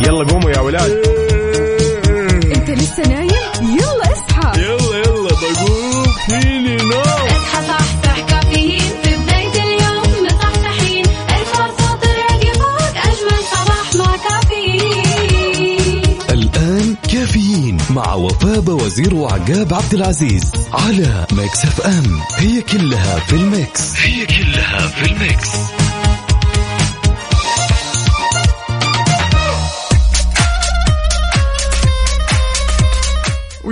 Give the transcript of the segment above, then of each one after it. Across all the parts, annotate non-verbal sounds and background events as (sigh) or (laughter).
يلا قوموا يا ولاد. انت لسه نايم؟ يلا اصحى. يلا يلا بقوم. فيني نوم. اصحى صحصح كافيين. في بداية اليوم مصحصحين. الفرصة تراك فوق أجمل صباح مع كافيين. الآن كافيين مع وفاء وزير وعقاب عبد العزيز على Mix FM. هي كلها في ال mix. هي كلها في ال mix.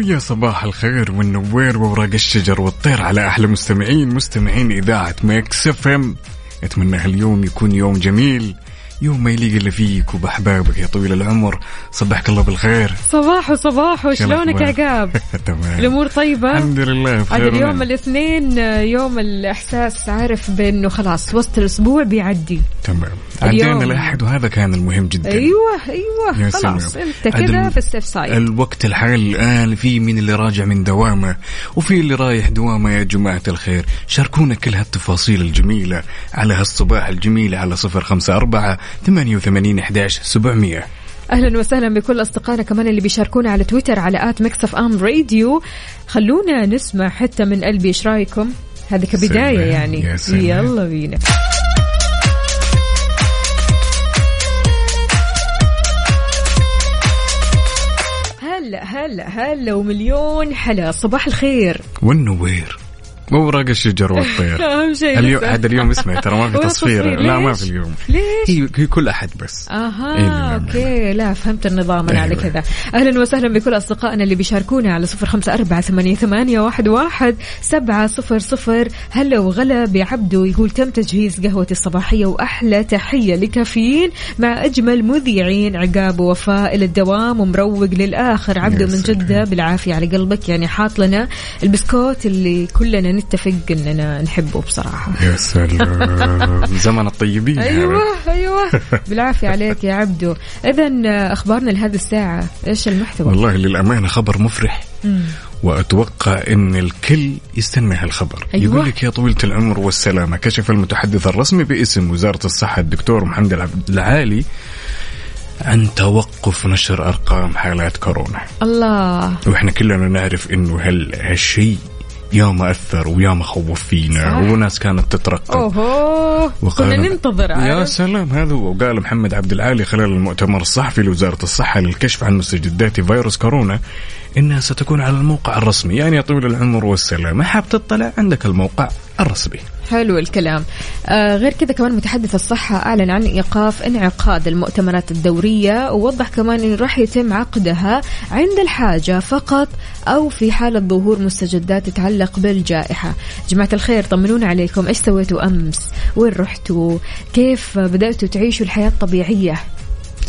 ويا صباح الخير والنوير وورق الشجر والطير على أحلى مستمعين مستمعين إذاعة Mix FM. أتمنى هاليوم يكون يوم جميل يوم ما يليق إلا فيك وبأحبابك يا طويل العمر. صبحك الله بالخير. صباح وصباح شلونك يا عقاب؟ (laughs) تمام. الأمور طيبة؟ الحمد لله بخير اليوم. الاثنين يوم الإحساس عارف بأنه خلاص وسط الأسبوع بيعدي. تمام. اليوم. عدينا الاحد وهذا كان المهم جدا. أيوه أيوه. خلاص. أنت كذا في ال safe side الوقت الحالي الآن في من اللي راجع من دوامة وفي اللي رايح دوامة يا جماعة الخير. شاركونا كل هالتفاصيل الجميلة على هالصباح الجميل على صفر خمسة أربعة ثمانية وثمانين إحداش سبعمية. أهلا وسهلا بكل أصدقائنا كمان اللي بيشاركونا على تويتر على at Mix FM Radio. خلونا نسمع حتى من قلبي إيش رأيكم؟ هذه كبدايه يعني. يا سلام. يلا بينا. هلا هلا هلا ومليون هلا صباح الخير. والنوير. وورق الشجر والطير (laughs) أهم شيء اليوم. هذا اليوم اسمه ترى ما في تصفير؟ لا ما؟ في اليوم ليش؟ هي كل أحد بس إيه، أها لا، لا. okay لا فهمت النظام أنا على أيوة. كذا أهلا وسهلا بكل أصدقائنا اللي بيشاركونا على صفر خمسة أربعة ثمانية, ثمانية واحد, واحد سبعة صفر صفر هلا وغلا بعبدو يقول تم تجهيز قهوتي الصباحية وأحلى تحية لكافيين مع أجمل مذيعين عقاب ووفاء إلى الدوام ومروق للآخر عبدو من سلام. جدة بالعافية على قلبك يعني حاط لنا البسكوت اللي كلنا نتفق إننا نحبه بصراحة. يا سلام. (laughs) زمن الطيبين. أيوه أيوه. (laughs) بالعافية عليك يا عبدو. اذا أخبارنا لهذه الساعة إيش المحتوى؟ والله للأمانة خبر مفرح. مم. وأتوقع إن الكل يستنى هالخبر. أيوة. يقول لك يا طويلة العمر والسلامة كشف المتحدث الرسمي باسم وزارة الصحة الدكتور محمد العبد العالي عن توقف نشر أرقام حالات كورونا. الله. وإحنا كلنا نعرف إنه هال هالشيء ياما أثر وياما خوف فينا صح. وناس كانت تترقب. أوهو. وقال- كنا ننتظر يا عارف سلام هذا هو. وقال محمد عبد العالي خلال المؤتمر الصحفي لوزارة الصحة للكشف عن مستجدات فيروس كورونا. إنها ستكون على الموقع الرسمي. يعني يا طويل العمر والسلامة حاب تطلع عندك الموقع الرسمي. حلو الكلام. آه غير كذا كمان متحدث الصحة أعلن عن إيقاف انعقاد المؤتمرات الدورية ووضح كمان أنه راح يتم عقدها عند الحاجة فقط أو في حالة ظهور مستجدات تتعلق بالجائحة. جماعة الخير طمنونا عليكم. إيش سويتوا أمس؟ وين رحتوا؟ كيف بدأتوا تعيشوا الحياة الطبيعية؟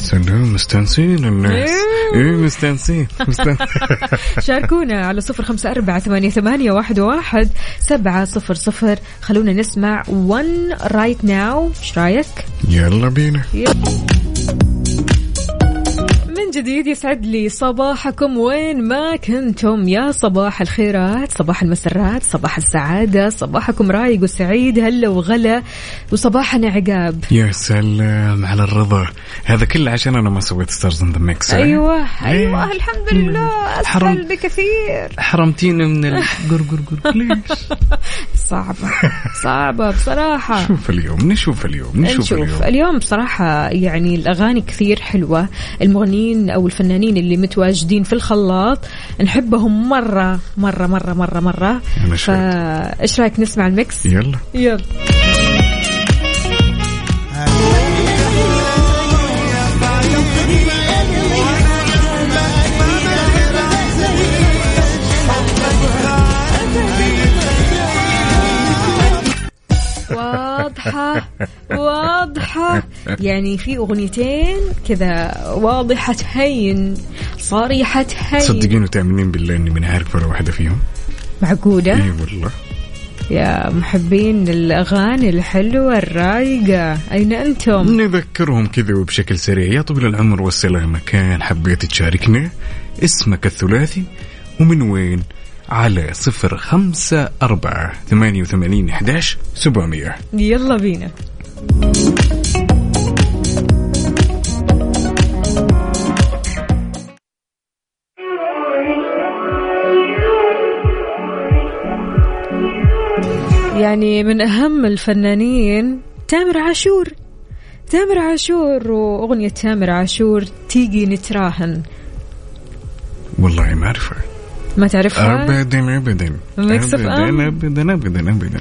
سلام مستانسين الناس. إيه. مستانسين مستانسين (laughs) (laughs) شاركونا على صفر خمسة أربعة ثمانية, ثمانية واحد, واحد سبعة صفر صفر. خلونا نسمع one right now. إيش رأيك؟ يلا بينا. من جديد يسعد لي صباحكم وين ما كنتم. يا صباح الخيرات صباح المسرات صباح السعادة صباحكم رايق وسعيد هلا وغلا وصباحنا عقاب. يا سلام على الرضا. هذا كله عشان أنا ما سويت Stars in the Mix أيوة أيوة إيه. الحمد لله. أسهل بكثير. حرمتينا من القرقر (laughs) ليش؟ صعبة (laughs) صعبة بصراحة. نشوف اليوم نشوف اليوم نشوف, نشوف. اليوم. اليوم بصراحة يعني الأغاني كثير حلوة المغنيين أو الفنانين اللي متواجدين في الخلاط نحبهم مرة مرة مرة مرة مرة. أنا شاهد. فإيش رأيك نسمع الميكس؟ يلا. يلا. واضحة واضحة. يعني في أغنيتين كذا واضحة هين صريحة هين. تصدقين وتأمنين بالله إني من عارف ولا واحدة فيهم. معقولة؟ إي والله. يا محبين الأغاني الحلوة الرايقة. أين أنتم؟ نذكرهم كذا وبشكل سريع. يا طويل العمر والسلامة كان حبيت تشاركنا. اسمك الثلاثي. ومن وين؟ على صفر خمسة أربعة ثمانية وثمانين أحداش سبعمية. يلا بينا. يعني من أهم الفنانين تامر عاشور. تامر عاشور وأغنية تامر عاشور تيجي نتراهن. والله ما أعرفه ما تعرفها؟ ابدا ابدا ابدا. ابدا ابدا ابدا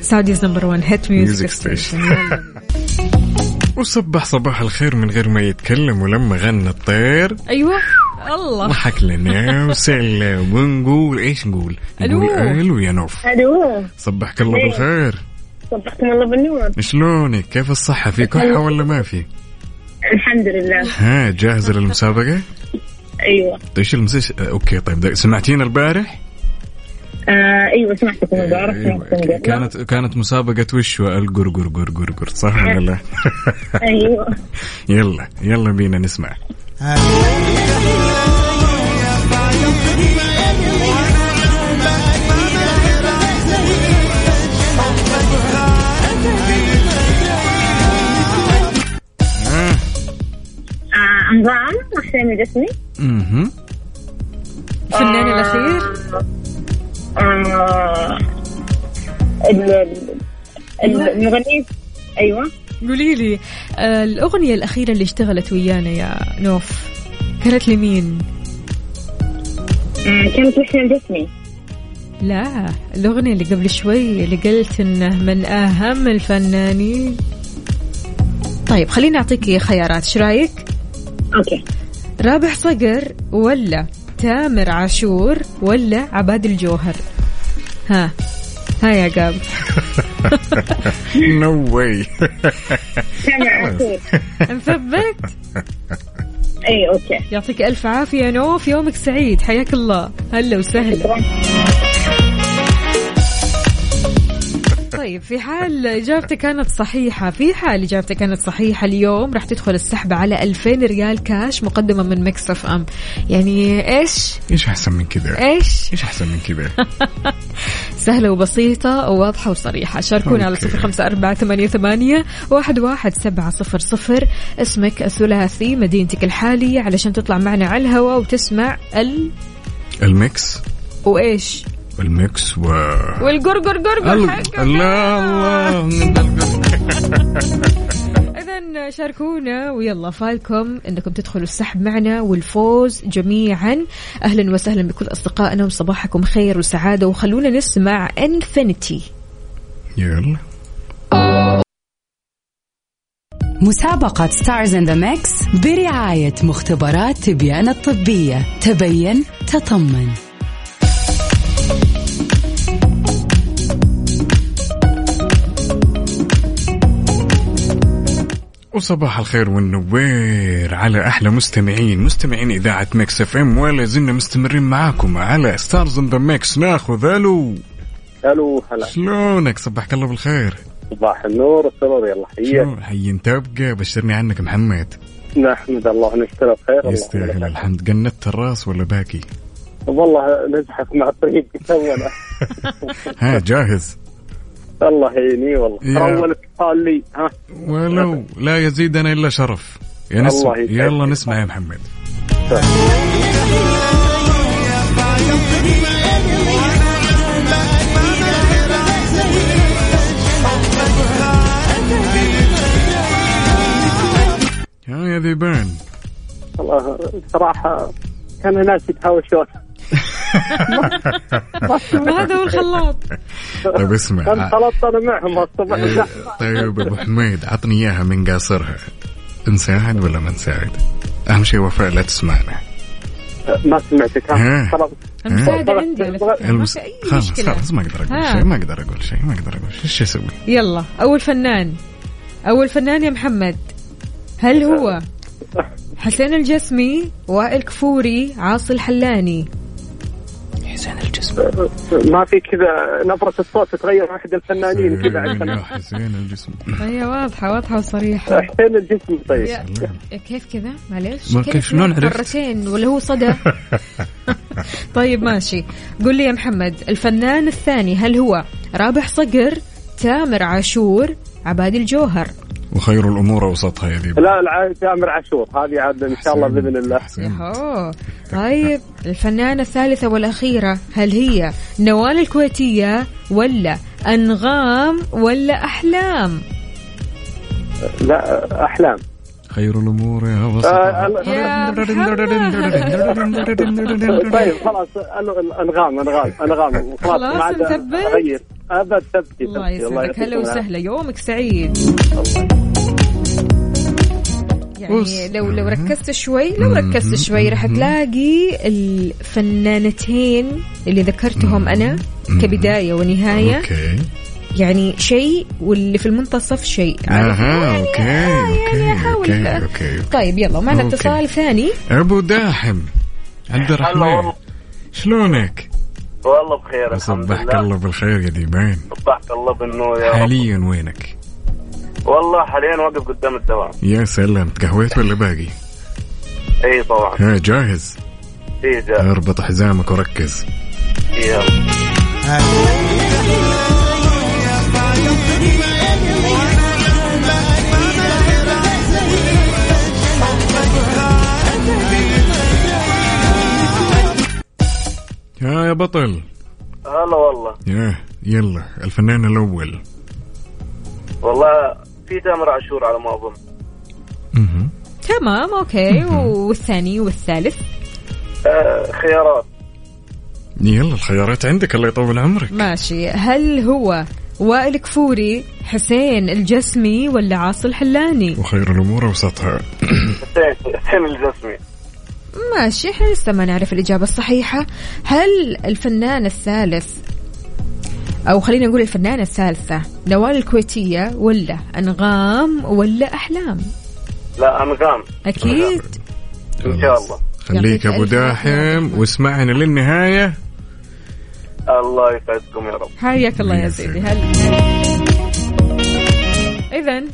Saudi's number 1 hit music station وصبح صباح الخير من غير ما يتكلم ولما غنى الطير أيوه الله ضحك لنا وسلم ونقول إيش نقول؟ نقول ألو يا نوف ألو صبحك الله بالخير صبحكم الله بالنور شلونك؟ كيف الصحة؟ في كحة ولا ما في؟ الحمد لله ها جاهزة للمسابقة؟ أيوه إيش ال message okay طيب سمعتينا البارح؟ آه أيوه سمعتكم البارح أيوة. سمعتكم قبل. كانت كانت مسابقة وش القرقر قرقر قر صح ولا لا؟ أيوه (laughs) يلا يلا بينا نسمع آه انظام حسين الجسمي مهم. الفنان الأخير آه ال- ال- ال- المغني أيوه قولي لي آه الأغنية الأخيرة اللي اشتغلت ويانا يا نوف كانت لمين؟ آه كانت حسين الجسمي لا الأغنية اللي قبل شوي اللي قلت إنه من أهم الفنانين طيب خليني أعطيك خيارات إيش رأيك؟ okay. رابح صقر ولا تامر عاشور ولا عباد الجوهر؟ ها ها يا عقاب. no way تامر عاشور. مثبت اي okay. يعطيك ألف عافية يا نوف يومك سعيد. حياك الله. هلا وسهلا. (laughs) طيب في حال إجابتك كانت صحيحة في حال إجابتك كانت صحيحة اليوم راح تدخل السحب على 2000 ريال كاش مقدمة من Mix FM. يعني إيش؟ إيش أحسن من كذا؟ إيش؟ إيش أحسن من كذا؟ (laughs) سهلة وبسيطة وواضحة وصريحة. شاركونا على okay. صفر خمسة أربعة ثمانية, ثمانية واحد, واحد سبعة صفر صفر. اسمك الثلاثي مدينتك الحالية علشان تطلع معنا على الهواء وتسمع ال ال mix؟ وإيش؟ ال mix و والقرقر قرقر حقك. الله الله. (laughs) إذا شاركونا ويلا فالكم إنكم تدخلوا السحب معنا والفوز جميعا. أهلا وسهلا بكل أصدقائنا وصباحكم خير وسعادة. وخلونا نسمع Infinity يلا. مسابقة Stars in the Mix برعاية مختبرات تبيان الطبية. تبين تطمن. وصباح الخير والنوير على أحلى مستمعين مستمعين إذاعة Mix FM ولا زلنا مستمرين معاكم على Stars in the Mix ناخذ ألو. ألو هلا. شلونك؟ صبحك الله بالخير. صباح النور والسرور يلا حيا حي انت ابقى بشرني عنك محمد. نحمد الله نشكره بخير يستاهل الحمد. قنت الراس ولا باقي؟ والله نزحف مع الطريق (laughs) ها جاهز. الله يعيني والله. يا. اول اتصال لي ها؟ ولو لا يزيدنا إلا شرف. يا نسمع. يلا نسمع يا محمد. يا ذيبان والله صراحة كان ناس يتهاوشون. هذا هو الخلاط. طيب اسمع. كان خلطت أنا معهم الصبح إيه، طيب أبو حميد عطني إياها من قاصرها. نساعد ولا ما نساعد؟ أهم شيء وفاء لا تسمعنا. ما سمعتك. خلاص. المساعدة عندي المس... خلاص. خلاص ما أقدر أقول. شيء ما أقدر أقول شيء ما أقدر أقول شيء. إيش أسوي؟ يلا أول فنان. أول فنان يا محمد. هل هو حسين الجسمي وائل كفوري عاصي الحلاني؟ ما في كذا نبرة الصوت تتغير واحد الفنانين كذا. عندنا حسين الجسم. هي واضحة واضحة وصريحة. حسين الجسم طيب. كيف كذا؟ معليش. ما كيف؟ شلون؟ عرفت؟ مرتين ولا هو صدى. (laughs) طيب ماشي. قل لي يا محمد الفنان الثاني هل هو رابح صقر تامر عاشور عباد الجوهر وخير الأمور أوسطها يا ذيب لا الع- تامر عاشور. هذه عاد إن شاء الله بإذن الله. طيب الفنانة الثالثة والأخيرة هل هي نوال الكويتية ولا أنغام ولا أحلام؟ لا أحلام. خير الأمور يا آه، وسط ال- يا طيب خلاص أنغام أنغام أنغام. خلاص، ما عاد مثبت؟ أغير. ابد ثبتي الله يسعدك. هلا. وسهلا. يومك سعيد. يعني لو لو ركزت شوي لو ركزت شوي راح تلاقي الفنانتين اللي ذكرتهم أنا كبداية ونهاية. okay. يعني شيء واللي في المنتصف شيء؟ أها okay يعني okay أحاول. okay okay طيب يلا معنا okay. اتصال ثاني. أبو داحم عبد الرحمن. شلونك؟ والله بخير الحمد صبحك لله. الله بالخير يا ديمان صبحك الله بالنور يا رب. حاليا وينك؟ والله حاليا واقف قدام الدوام. يا سلام. تقهويت ولا باقي؟ اي طبعا. ها جاهز؟ اي جاء أربط حزامك وركز يلا. بطل؟ هلا والله. يا يلا الفنان الأول. والله في تامر عاشور على ما أظن. مهم. تمام أوكي. والثاني والثالث؟ آه خيارات. يلا الخيارات عندك الله يطول عمرك. ماشي. هل هو وائل كفوري حسين الجسمي ولا عاصي الحلاني؟ وخير الأمور أوسطها. حسين حسين الجسمي. ماشي إحنا لسه ما نعرف الإجابة الصحيحة. هل الفنان الثالث أو خلينا نقول الفنانة الثالثة نوال الكويتية ولا أنغام ولا أحلام؟ لا أنغام. أكيد. إن شاء الله. خليك ألف داحم. واسمعنا للنهاية. الله يسعدكم يا رب. حياك الله يا سيدي. هلا. إذا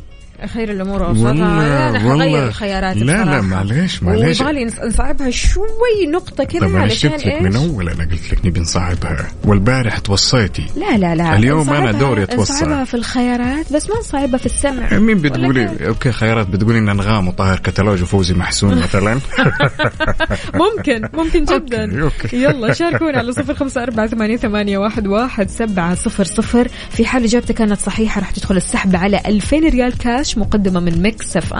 خير أوسطها أنا والله. حغير الخيارات لا، لا،. معليش، معليش. ويبغالي نص- نصعبها شوي نقطة كذا أنا علشان شفت لك من أول أنا قلت لك نبي نصعبها والبارح توصيتي لا لا لا اليوم نصعبها- دوري أتوصى. نصعبها في الخيارات بس ما نصعبها في السمع مين بتقولي؟ okay خيارات بتقولي إن أنغام وطاهر كتالوج وفوزي محسون مثلا (laughs) ممكن ممكن جدا okay، okay. يلا شاركونا على صفر خمسة أربعة ثمانية, ثمانية واحد, واحد سبعة صفر صفر في حال إجابتك كانت صحيحة راح تدخل السحب على 2000 ريال كاش مقدمة من Mix F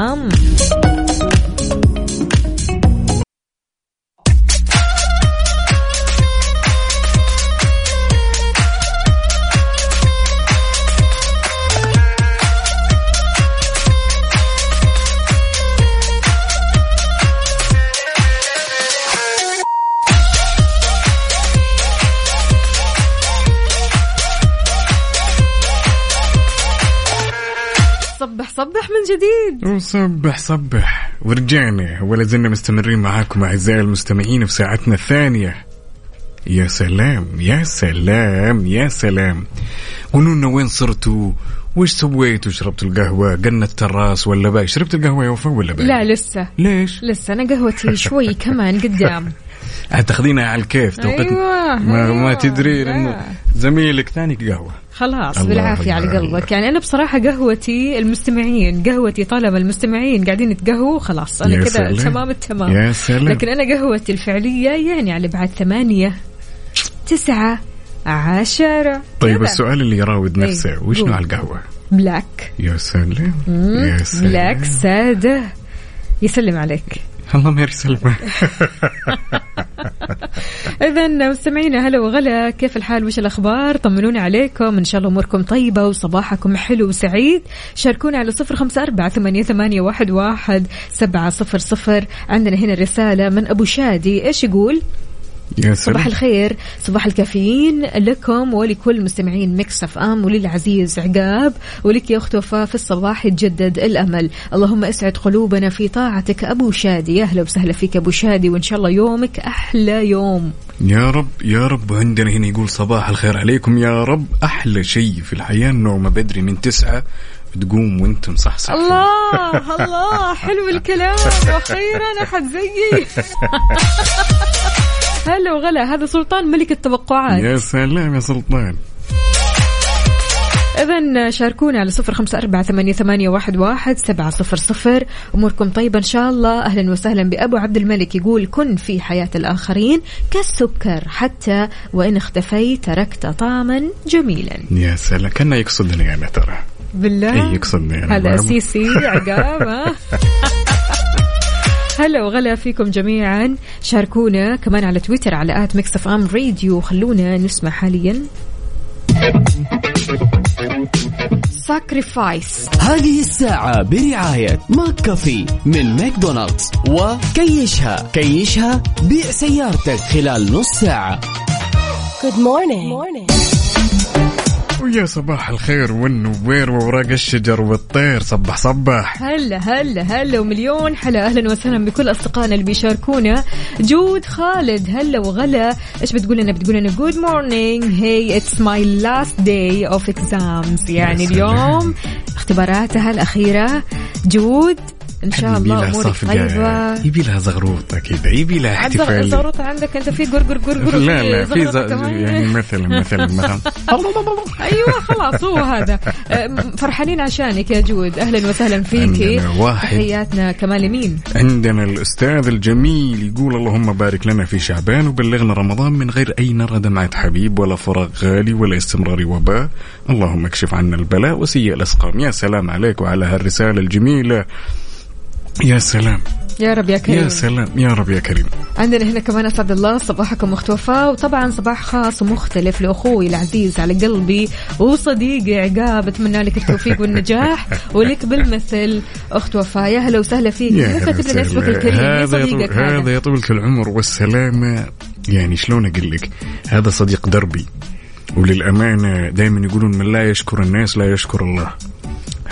وصبح صبح. ورجعنا. ولا زلنا مستمرين معاكم أعزائي المستمعين في ساعتنا الثانية. يا سلام يا سلام يا سلام. قولوا لنا وين صرتوا؟ وش سويتوا؟ شربتوا القهوة؟ قنت الراس ولا باقي؟ شربت القهوة يا وفا ولا باقي؟ لا لسه. ليش؟ لسه. أنا قهوتي شوي كمان قدام. (laughs) تاخذينها على الكيف. توقيت أيوة، ما, أيوة، ما تدري. إنه زميلك ثاني قهوة. خلاص الله بالعافية على قلبك. يعني أنا بصراحة قهوتي المستمعين قهوتي طالما المستمعين قاعدين يتقهووا خلاص يا كذا. تمام التمام. يا سلام. لكن أنا قهوتي الفعلية يعني على بعد ثمانية تسعة عشرة. طيب كذا. السؤال اللي يراود إيه، نفسه وش قول. نوع القهوة؟ Black. يا سلام. يا سلام. Black سادة. يسلم عليك. الله ما يسلمك (laughs) (laughs) إذا مستمعينا هلا وغلا. كيف الحال؟ وش الأخبار؟ طمنونا عليكم. إن شاء الله أموركم طيبة وصباحكم حلو وسعيد. شاركونا على صفر خمسة أربعة ثمانية, ثمانية واحد, واحد سبعة صفر صفر. عندنا هنا رسالة من أبو شادي. إيش يقول؟ يا صباح سلام. الخير. صباح الكافيين لكم ولكل مستمعين Mix FM وللعزيز عقاب ولك يا أخت وفاء في الصباح يتجدد الأمل. اللهم أسعد قلوبنا في طاعتك. أبو شادي يا أهلا وسهلا فيك أبو شادي وإن شاء الله يومك أحلى يوم. يا رب يا رب عندنا هنا يقول صباح الخير عليكم. يا رب أحلى شيء في الحياة النومة بدري من تسعة تقوم وأنت مصحصح. الله الله حلو الكلام. وأخيرا أحد زيي. (laughs) هلا وغلا هذا سلطان ملك التوقعات. يا سلام يا سلطان. إذا شاركونا على صفر خمسة أربعة ثمانية, ثمانية واحد, واحد سبعة صفر صفر. أموركم طيبة إن شاء الله. أهلا وسهلا بأبو عبد الملك يقول كن في حياة الآخرين كالسكر حتى وإن اختفيت تركت طعما جميلا. يا سلام كان يقصدني أنا ترى. بالله؟ إيه، يقصدني أنا. هذا سيسي عقاب؟ (laughs) هلا وغلا فيكم جميعا. شاركونا كمان على تويتر على at Mix FM Radio. خلونا نسمع حاليا. Sacrifice هذه الساعة برعاية McCafé من ماكدونالدز. وكيشها. كيشها بيع سيارتك خلال نص ساعة. ويا صباح الخير والنوير ووراق الشجر والطير. صبح صبح هلا هلا هلا ومليون حلا. أهلا وسهلا بكل أصدقائنا اللي بيشاركونا. جود خالد هلا وغلا. إيش بتقول لنا؟ بتقول لنا good morning hey it's my last day of exams يعني. اليوم اختباراتها الأخيرة. جود إن شاء يبي الله لها امورك طيبة. يبي لها زغروطة كذا يبي لها احتفال زغروطة عندك؟ أنت في قرقر قرقر لا لا في. يعني مثلا مثلا (laughs) مثلا. أيوه خلاص هو هذا. أم، فرحانين عشانك يا جود. أهلا وسهلا واحد. تحياتنا كمان لمين عندنا الأستاذ الجميل يقول اللهم بارك لنا في شعبان وبلغنا رمضان من غير أي نرى دمعة حبيب ولا فراغ غالي ولا استمرار وباء. اللهم اكشف عنا البلاء وسيء الأسقام. يا سلام عليك وعلى هالرسالة الجميلة. يا سلام. يا رب يا كريم. يا سلام. يا رب يا كريم. عندنا هنا كمان أسعد الله صباحكم اخت وفاء وطبعا صباح خاص ومختلف لأخوي العزيز على قلبي وصديقي عقاب أتمنى لك التوفيق (laughs) والنجاح ولك بالمثل. أخت وفاء يا هلا وسهلا فيك. كاتب لنا اسمك. الكريم هذا يا طول- صديقك هذا. يا طولة العمر والسلامة. يعني شلون أقول لك؟ هذا صديق دربي. وللأمانة دائما يقولون من لا يشكر الناس لا يشكر الله.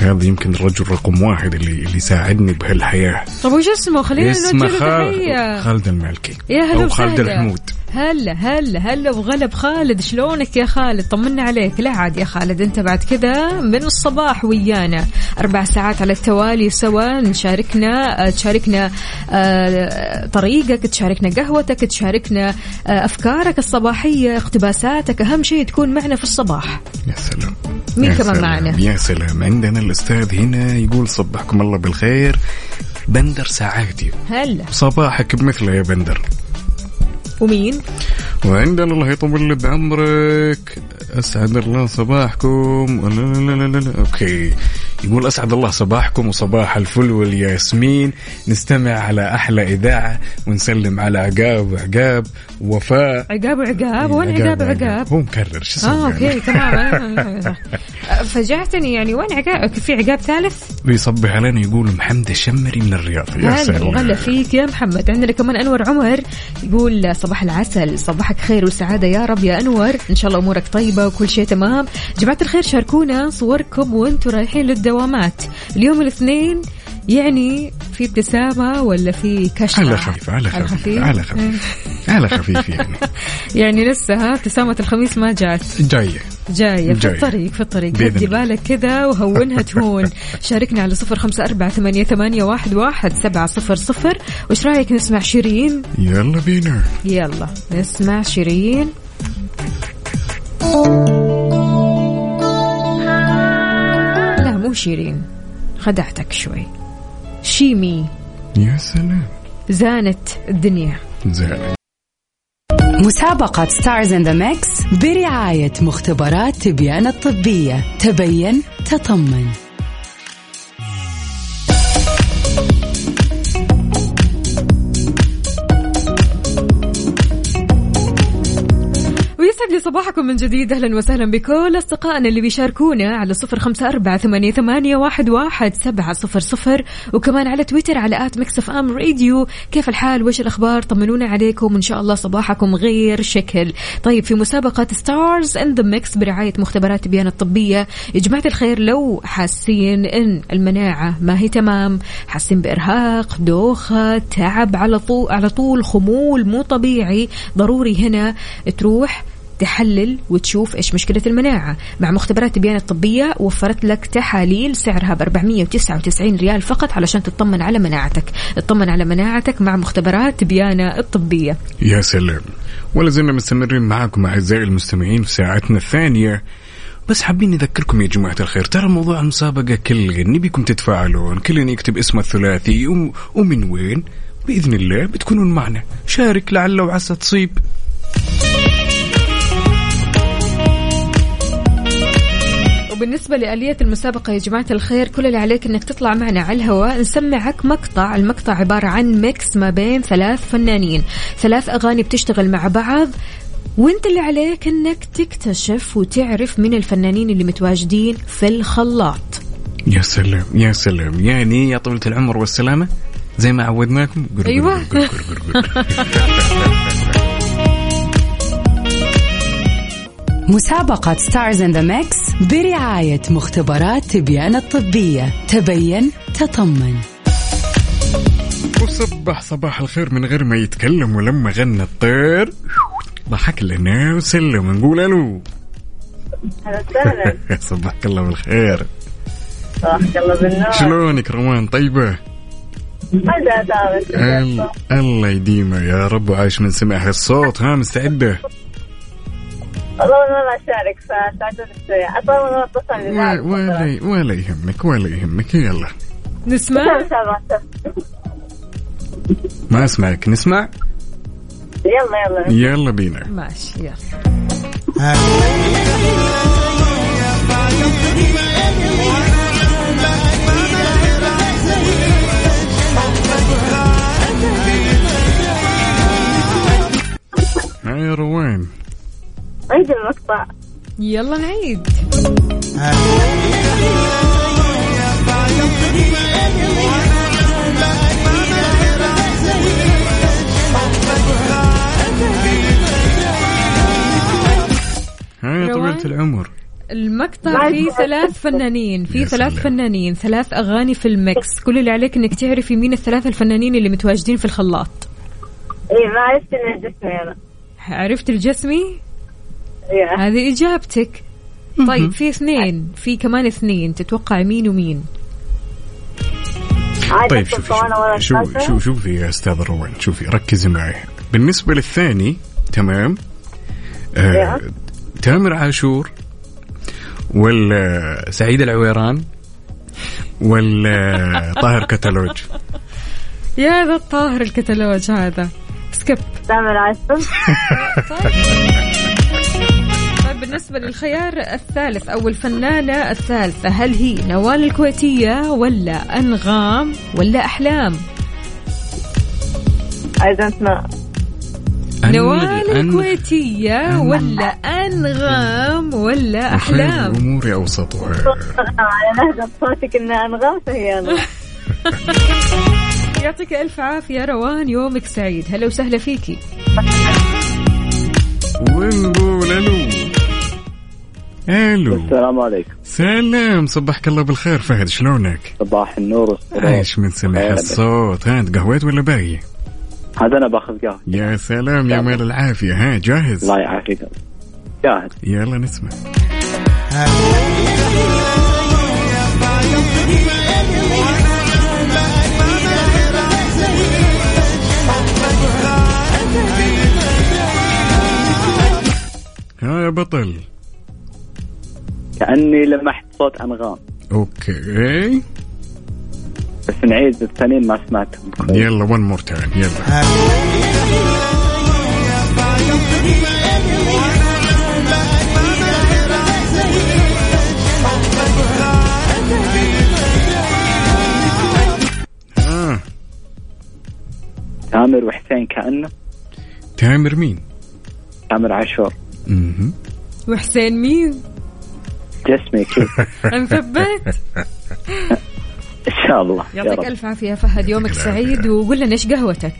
هذا يمكن الرجل رقم واحد اللي اللي ساعدني بهالحياة. طب وش اسمه؟ خلينا اسمه نوجه له خال... تحية. خالد المالكي يا هلا أو خالد. الحمود. هلا هلا هلا وغلب خالد. شلونك يا خالد؟ طمنا عليك. لا عاد يا خالد انت بعد كذا من الصباح ويانا. أربع ساعات على التوالي سوا. نشاركنا آه، تشاركنا آه، طريقك تشاركنا قهوتك تشاركنا آه، أفكارك الصباحية اقتباساتك. أهم شيء تكون معنا في الصباح. يا سلام. مين يا كمان سلام. معنا؟ يا سلام. عندنا الأستاذ هنا يقول صبحكم الله بالخير. بندر ساعاتي هلا. صباحك بمثله يا بندر. ومين وعندنا الله يطول بعمرك. أسعد الله صباحكم. لا لا لا لا لا. أوكي. يقول أسعد الله صباحكم وصباح الفل والياسمين. نستمع على أحلى إذاعة ونسلم على عقاب وعقاب وفاء عقاب وعقاب وين عقاب وعقاب؟ هو مكرر شو اسمه؟ آه؟ أوكي تمام. (laughs) (laughs) فجعتني يعني وين عقاب في عقاب ثالث؟ ويصبح علينا يقول محمد الشمري من الرياض. يا هلا سلام. وغلا فيك يا محمد. عندنا كمان أنور عمر يقول صباح العسل صباحك خير وسعادة يا رب يا أنور. إن شاء الله أمورك طيبة وكل شيء تمام. جماعة الخير شاركونا صوركم وأنتم رايحين للدوامات. اليوم الاثنين يعني في ابتسامة ولا في كشف؟ على خفيف على خفيف على خفيف. على خفيف يعني. (laughs) يعني لسه ها ابتسامة الخميس ما جات. جاية. جاية في جاية. الطريق في الطريق. هدي. بالك كذا وهونها تهون. (laughs) شاركنا على صفر خمسة أربعة ثمانية, ثمانية واحد, واحد سبعة صفر صفر. وش رأيك نسمع شيرين؟ يلا بينا. يلا نسمع شيرين. لا مو شيرين. خدعتك شوي. شيمي. يا سلام. زانت الدنيا. زين مسابقة Stars in the Mix برعاية مختبرات تبيان الطبية. تبين تطمن. لي صباحكم من جديد. أهلا وسهلا بكل أصدقائنا اللي بيشاركونا على صفر خمسة أربعة ثمانية, ثمانية واحد, واحد سبعة صفر صفر. وكمان على تويتر على at Mix FM Radio. كيف الحال؟ وش الأخبار؟ طمنونا عليكم. إن شاء الله صباحكم غير شكل. طيب في مسابقة Stars in the Mix برعاية مختبرات تبيان الطبية. يا جماعة الخير لو حاسين إن المناعة ما هي تمام حاسين بإرهاق دوخة تعب على طول على طول خمول مو طبيعي ضروري هنا تروح تحلل وتشوف إيش مشكلة المناعة. مع مختبرات تبيان الطبية وفرت لك تحاليل سعرها ب 499 ريال فقط علشان تطمن على مناعتك. اطمن على مناعتك مع مختبرات تبيانة الطبية. يا سلام. ولا زلنا مستمرين معاكم أعزائي المستمعين في ساعتنا الثانية. بس حابين نذكركم يا جماعة الخير ترى موضوع المسابقة كل نبيكم تتفاعلون كل يكتب اسمه الثلاثي وم- ومن وين؟ بإذن الله بتكونون معنا. شارك لعل وعسى تصيب. وبالنسبة لآلية المسابقة يا جماعة الخير كل اللي عليك إنك تطلع معنا على الهواء. نسمعك مقطع. المقطع عبارة عن ميكس ما بين ثلاث فنانين. ثلاث أغاني بتشتغل مع بعض وإنت اللي عليك إنك تكتشف وتعرف من الفنانين اللي متواجدين في الخلاط. يا سلام يا سلام. يعني يا طولة العمر والسلامة زي ما عودناكم. قر- قر- أيوة. قر- قر- (laughs) مسابقة Stars in the Mix برعاية مختبرات تبيان الطبية. تبين تطمن. وصبح صباح الخير من غير ما يتكلم ولما غنى الطير. ضحك لنا وسلم نقول ألو. هلا وسهلا صبحك الله بالخير. صباحك الله بالنور. شلونك روان ال- الله يديمه يا رب وعايش من سمع هالصوت ها مستعدة؟ والله أنا ما اشارك شوية أصلا أنا اتصل ولا, ولا, ولا يهمك ولا يهمك. يلا. نسمع؟ ما أسمعك. نسمع؟ يلا يلا. يلا بينا. ماشي يلا. ها يا روان عيد المقطع. يلا نعيد. ها يا روان؟ طويلة العمر. المقطع فيه ثلاث فنانين في ثلاث. فنانين ثلاث أغاني في الميكس. كل اللي عليك إنك تعرفي مين الثلاث الفنانين اللي متواجدين في الخلاط. اي ما عرفت اني جسمي أنا. عرفت الجسمي؟ إيه. هذه إجابتك. طيب في اثنين. في كمان اثنين. تتوقع مين ومين؟ عادي طيب شوفي شوفي؟ شوفي شوفي يا أستاذ روان. شوفي ركزي معي. بالنسبة للثاني تمام؟ آه. تامر عاشور ولا سعيد العويران ولا (laughs) طاهر كتالوج. يا ذا الطاهر الكتالوج هذا. Skip تامر عاشور. (laughs) طيب. بالنسبة للخيار الثالث أو الفنانة الثالثة هل هي نوال الكويتية ولا أنغام ولا أحلام؟ I don't know. نوال أن- الكويتية أن- ولا أنغام ولا أحلام؟ الأمور أوسطها. على لهجة صوتك إنها أنغام فهي أنغام. (laughs) يعطيك ألف عافية روان يومك سعيد. هلا وسهلا فيكي. ونقول ألو؟ ألو السلام عليكم. سلام صبحك الله بالخير. فهد شلونك؟ صباح النور عايش من سمع. الصوت؟ ها تقهويت ولا باقي؟ هذا أنا باخذ قهوة. يا سلام يا مال العافية. ها جاهز؟ الله يعافيك. جاهز. يلا نسمع. ها يا بطل. كاني لمحت صوت أنغام. Okay. بس نعيد الثانيين ما سمعتهم. يلا one more time يلا. ها تامر وحسين كأنه؟ تامر مين؟ تامر عاشور. وحسين مين؟ جسمي كيف (laughs) نثبت إن شاء الله. يعطيك رب. ألف عافية فهد. يومك سعيد. وقول لنا إيش قهوتك؟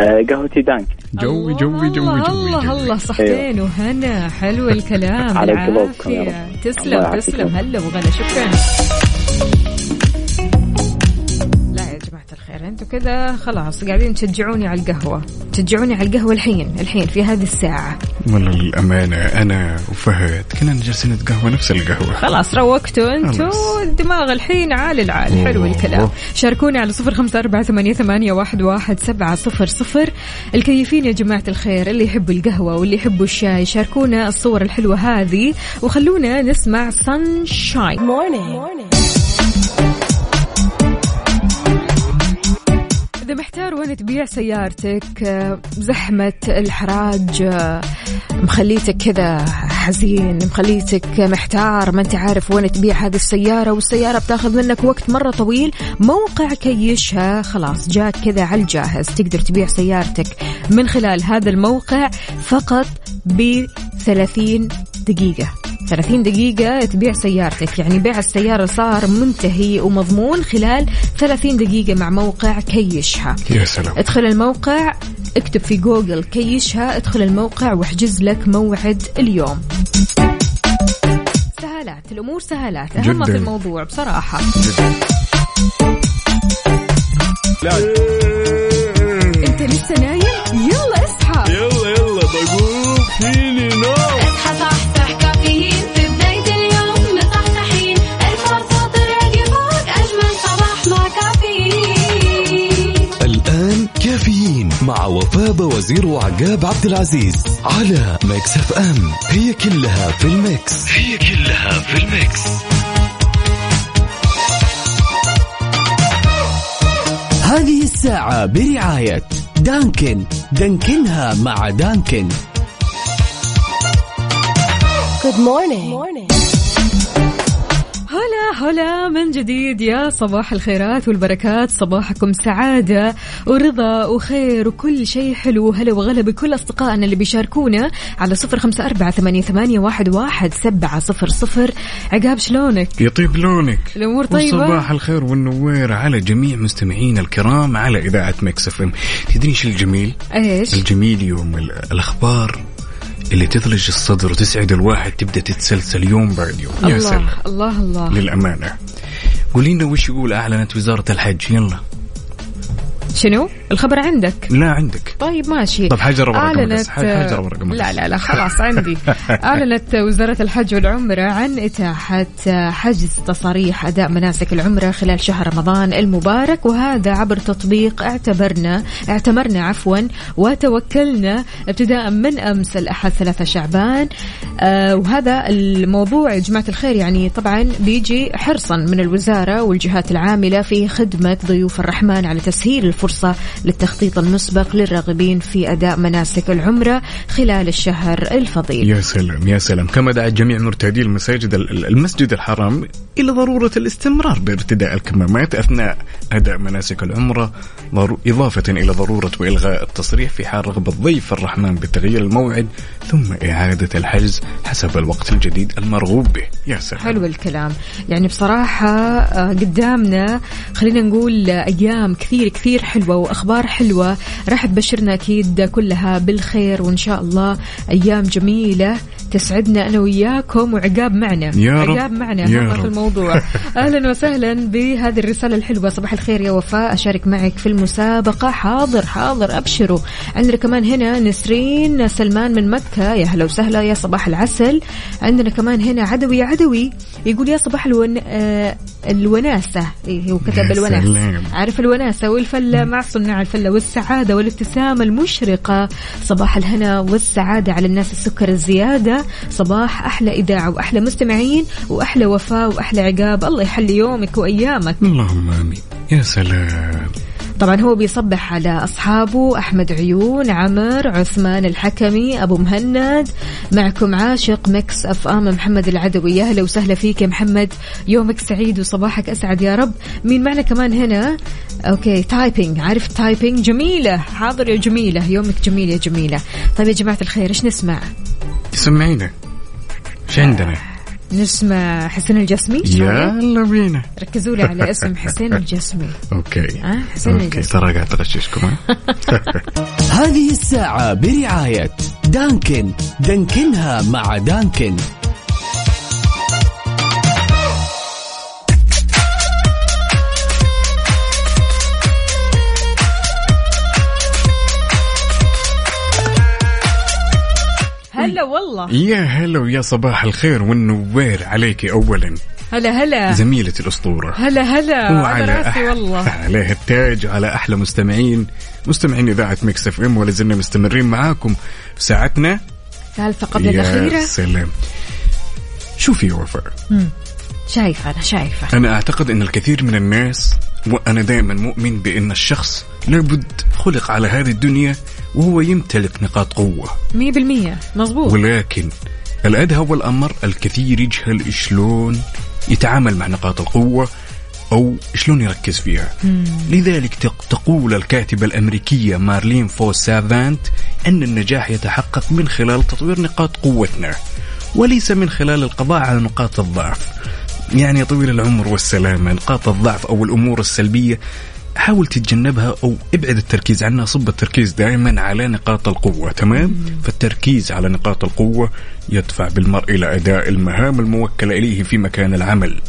آه، قهوتي دانك. جوي جوي جوي الله جوي. الله. الله صحتين وهنا. حلو الكلام. على. تسلم تسلم. هلا وغلا. شكرا. أنتوا كذا خلاص قاعدين تشجعوني على القهوة. تشجعوني على القهوة الحين الحين في هذه الساعة. والله للأمانة أنا وفهد كنا جالسين نتقهوى نفس القهوة. خلاص روقتوا أنتوا. الدماغ الحين عال العال حلو أوه. الكلام. شاركوني على صفر خمسة أربعة ثمانية, ثمانية واحد, واحد سبعة صفر صفر. الكيفين يا جماعة الخير اللي يحبوا القهوة واللي يحبوا الشاي شاركونا الصور الحلوة هذه وخلونا نسمع سانشاين إذا محتار وين تبيع سيارتك آه، زحمة الحراج آه، مخليتك كذا حزين مخليتك محتار ما أنت عارف وين تبيع هذه السيارة والسيارة بتاخذ منك وقت مرة طويل موقع كيشها خلاص جاك كذا على الجاهز تقدر تبيع سيارتك من خلال هذا الموقع فقط ب 30 دقيقة. 30 دقيقة تبيع سيارتك. يعني بيع السيارة صار منتهي ومضمون خلال 30 دقيقة مع موقع كيشها. يا سلام. ادخل الموقع اكتب في جوجل كيشها ادخل الموقع واحجز لك موعد اليوم. سهالات الأمور سهالات. ما في جداً. الموضوع بصراحة. أنت لسه نايم؟ يلا اصحى. يلا يلا. مع وفاء وزير وعقاب عبد العزيز على Mix FM. هي كلها في ال Mix. هي كلها في ال Mix. هذه الساعة برعاية دانكن. دانكنها مع دانكن. هلا هلا من جديد يا صباح الخيرات والبركات. صباحكم سعادة ورضا وخير وكل شيء حلو هلا وغلا بكل أصدقائنا اللي بيشاركونا على صفر خمسة أربعة ثمانية, ثمانية واحد, واحد سبعة صفر صفر. عقاب شلونك؟ يطيب لونك. الأمور طيبة؟ وصباح الخير والنوير على جميع مستمعينا الكرام على إذاعة إم. تدري إيش الجميل؟ إيش؟ الجميل يوم ال- الأخبار اللي تثلج الصدر وتسعد الواحد تبدأ تتسلسل يوم بعد يوم. يا الله سلام. الله الله. للأمانة. قولي لنا وش يقول أعلنت وزارة الحج؟ يلا. شنو؟ الخبر عندك. لا عندك. طيب ماشي. طب حجر ورقم أعلنت حجر ورقم لا. لا لا خلاص عندي. (laughs) أعلنت وزارة الحج والعمرة عن إتاحة حجز تصاريح أداء مناسك العمرة خلال شهر رمضان المبارك وهذا عبر تطبيق اعتبرنا اعتمرنا عفوا وتوكلنا ابتداء من أمس الأحد ثلاثة شعبان. آه وهذا الموضوع يا جماعة الخير يعني طبعا بيجي حرصا من الوزارة والجهات العاملة في خدمة ضيوف الرحمن على تسهيل الفرصة للتخطيط المسبق للراغبين في أداء مناسك العمرة خلال الشهر الفضيل يا سلام يا سلام كما دعا جميع مرتادي المساجد المسجد الحرام إلى ضرورة الاستمرار بارتداء الكمامات أثناء أداء مناسك العمرة. إضافة إلى ضرورة وإلغاء التصريح في حال رغبة ضيف الرحمن بتغيير الموعد ثم إعادة الحجز حسب الوقت الجديد المرغوب به. يا سلام. حلو الكلام. يعني بصراحة آه، قدامنا خلينا نقول أيام كثير كثير حلوة وأخبار حلوة. راح تبشرنا أكيد كلها بالخير وإن شاء الله أيام جميلة تسعدنا أنا وياكم وعقاب معنا. يا رب. عقاب معنا يا هم في رب. الموضوع. (laughs) أهلا وسهلا بهذه الرسالة الحلوة. صباح الخير يا وفاء. أشارك معك في المسابقة. حاضر حاضر. أبشروا. عندنا كمان هنا نسرين سلمان من مكة. يا هلا وسهلا يا صباح العسل. عندنا كمان هنا عدوي عدوي يقول يا صباح الون... آه الوناسة. إيه هو كتب الوناسة سلام. عارف الوناسة والفلة مع صناع الفلة والسعادة والابتسامة المشرقة. صباح الهنا والسعادة على الناس السكر الزيادة. صباح أحلى إذاعة وأحلى مستمعين وأحلى وفاء وأحلى عقاب. الله يحلي يومك وأيامك. اللهم آمين. يا سلام. طبعا هو بيصبح على أصحابه أحمد عيون عمر عثمان الحكمي أبو مهند. معكم عاشق Mix FM محمد العدوي. يا هلا وسهلا فيك يا محمد. يومك سعيد وصباحك أسعد يا رب. مين معنا كمان هنا؟ okay typing عارف typing جميلة. حاضر يا جميلة. يومك جميل يا جميلة. طيب يا جماعة الخير إيش نسمع؟ سمعينا. إيش عندنا؟ نسمع حسين الجسمي؟ يلا بينا ركزوا لي على اسم حسين الجسمي okay آه، حسين okay الجسمي. ترى قاعد تغششكم؟ هذه الساعة برعاية Dunkin دانكنها مع Dunkin هلا والله. يا هلا ويا صباح الخير والنوير عليك اولا. هلا هلا. زميلة الأسطورة. هلا هلا. على وعلى راسي أح- والله. عليه التاج على أحلى مستمعين. مستمعين إذاعة Mix FM ولا زلنا مستمرين معاكم في ساعتنا. الثالثة قبل يا الأخيرة سلام شوفي يا وفاء. شايفة أنا شايفة. أنا أعتقد أن الكثير من الناس وأنا دائما مؤمن بأن الشخص لابد خلق على هذه الدنيا وهو يمتلك نقاط قوة. مية بالمية. مظبوط. ولكن الأدهى والأمر الكثير يجهل شلون يتعامل مع نقاط القوة أو شلون يركز فيها. لذلك تق- تقول الكاتبة الأمريكية مارلين فو سافانت أن النجاح يتحقق من خلال تطوير نقاط قوتنا وليس من خلال القضاء على نقاط الضعف. يعني طويل العمر والسلامة نقاط الضعف أو الأمور السلبية حاول تتجنبها أو ابعد التركيز عنها صب التركيز دائما على نقاط القوة تمام؟ فالتركيز على نقاط القوة يدفع بالمرء إلى أداء المهام الموكلة إليه في مكان العمل.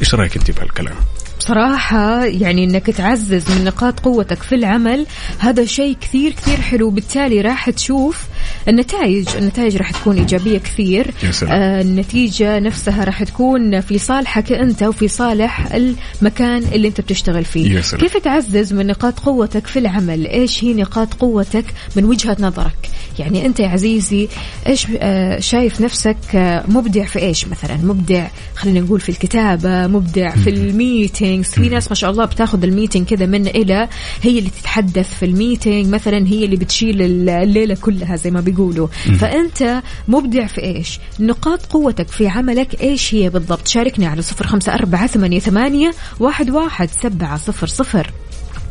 إيش رأيك أنت بهالكلام؟ بصراحة يعني إنك تعزز من نقاط قوتك في العمل هذا شيء كثير كثير حلو بالتالي راح تشوف النتائج النتائج راح تكون إيجابية كثير. آه النتيجة نفسها راح تكون في صالحك أنت وفي صالح المكان اللي أنت بتشتغل فيه. كيف تعزز من نقاط قوتك في العمل؟ إيش هي نقاط قوتك من وجهة نظرك؟ يعني أنت يا عزيزي إيش آه شايف نفسك آه مبدع في إيش مثلا؟ مبدع خلينا نقول في الكتابة مبدع في ال meetings في ناس ما شاء الله بتاخذ ال meeting كذا من إلى هي اللي تتحدث في ال meeting مثلا هي اللي بتشيل الليلة كلها زي ما بيقولوا. فأنت مبدع في إيش؟ نقاط قوتك في عملك إيش هي بالضبط؟ شاركني على صفر خمسة أربعة ثمانية, ثمانية واحد, واحد سبعة صفر صفر.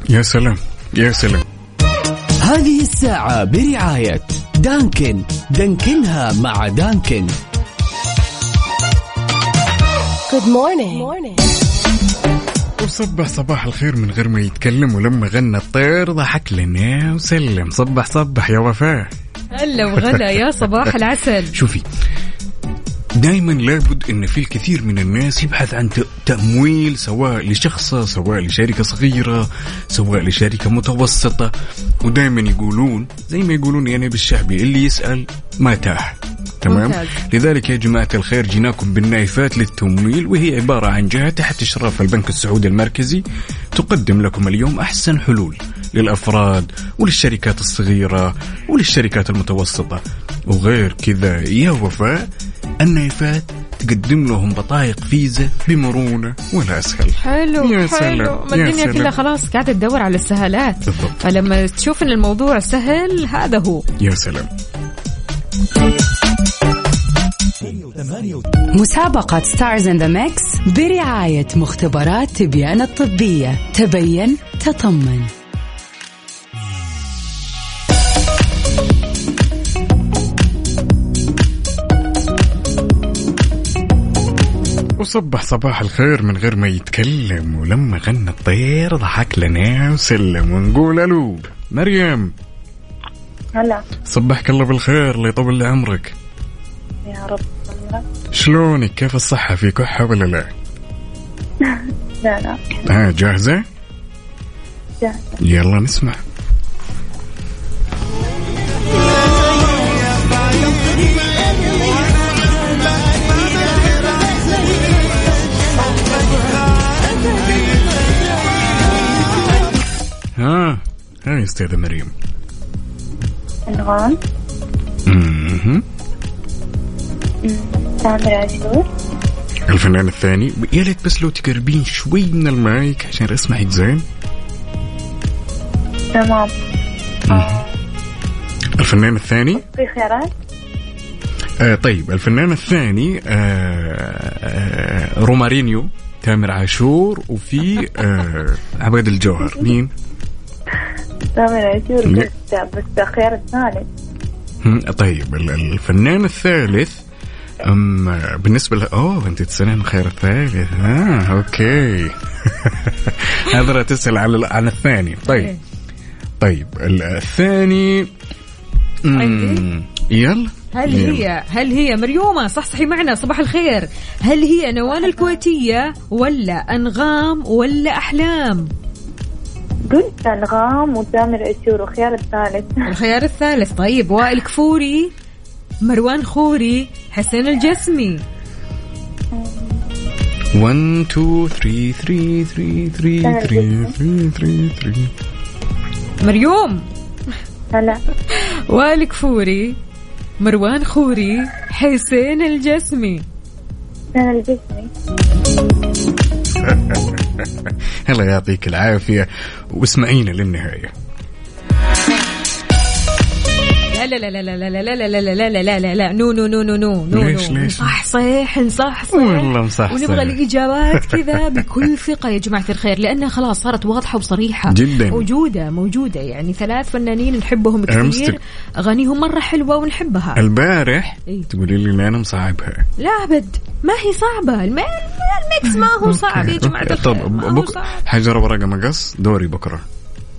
يا سلام يا سلام. هذه الساعة برعاية دانكن. دانكنها مع دانكن. Good morning. وصبح صباح الخير من غير ما يتكلم ولما غنى الطير ضحك لنا وسلم. صبح صبح يا وفاء. هلا وغلا يا صباح العسل. شوفي دائما لابد إن في الكثير من الناس يبحث عن تمويل سواء لشخصه سواء لشركة صغيرة سواء لشركة متوسطة. ودائما يقولون زي ما يقولون يعني بالشعبي اللي يسأل ما تاه. تمام؟ ممتاز. لذلك يا جماعة الخير جيناكم بالنايفات للتمويل وهي عبارة عن جهة تحت إشراف البنك السعودي المركزي. تقدم لكم اليوم أحسن حلول. للأفراد وللشركات الصغيرة وللشركات المتوسطة. وغير كذا يا وفاء النايفات تقدم لهم بطايق فيزا بمرونة ولا أسهل. حلو يا حلو. سلام، ما يا الدنيا. كلها خلاص قاعدة تدور على السهالات بالضبط. فلما تشوف إن الموضوع سهل هذا هو. يا سلام. مسابقة Stars in the Mix برعاية مختبرات تبيان الطبية. تبين تطمن. وصبح صباح الخير من غير ما يتكلم ولما غنى الطير ضحك لنا وسلم ونقول ألو. مريم. هلا. صبحك الله بالخير الله يطول لي عمرك يا رب. شلونك؟ كيف الصحة؟ في كحة ولا لا؟ (laughs) لا لا. ها جاهزة؟ جاهزة. يلا نسمع. ها استاذة مريم. أنغام مهم. تامر عاشور الفنان الثاني يا ليت بس لو تقربين شوي من المايك عشان اسمعك زين تمام. الفنان الثاني؟ في خيارات؟ آه طيب الفنان الثاني آه آه رومارينيو تامر عاشور وفي آه عباد الجوهر. مين؟ لا. بس الثالث. هم، طيب ال- الفنان الثالث أم بالنسبة له أوه أنت تسألين الخير الثالث آه أوكي. (laughs) هذا تسأل على عن الثاني. طيب طيب ال- الثاني؟ يلا. هل. هي هل هي مريومة؟ صحصحي معنا صباح الخير. هل هي نوال الكويتية ولا أنغام ولا أحلام؟ قلت أنغام وتامر عاشور وخيار الثالث. (laughs) الخيار الثالث. طيب وائل كفوري مروان خوري حسين الجسمي. 1 2 3 3 3 3 3 3 3 3 مريوم. هلا. وائل كفوري مروان خوري حسين الجسمي. أنا الجسمي (laughs) (laughs) الله يعطيك العافية واسمعينا للنهاية. لا لا لا لا لا لا لا لا لا لا لا لا لا لا no no no no no no ليش-. ليش؟ صح صح والله مصحصح. ونبغى الإجابات كذا بكل ثقة يا جماعة الخير لأنها خلاص صارت واضحة وصريحة جداً. موجودة موجودة يعني ثلاث فنانين نحبهم كثير أغانيهم مرة حلوة ونحبها البارح إيه. تقولي لي لا أنا مصعبها لا أبد ما هي الم- ال Mix ما هو صعب يا okay. الخير طب. حجر ورقة مقص دوري بكرة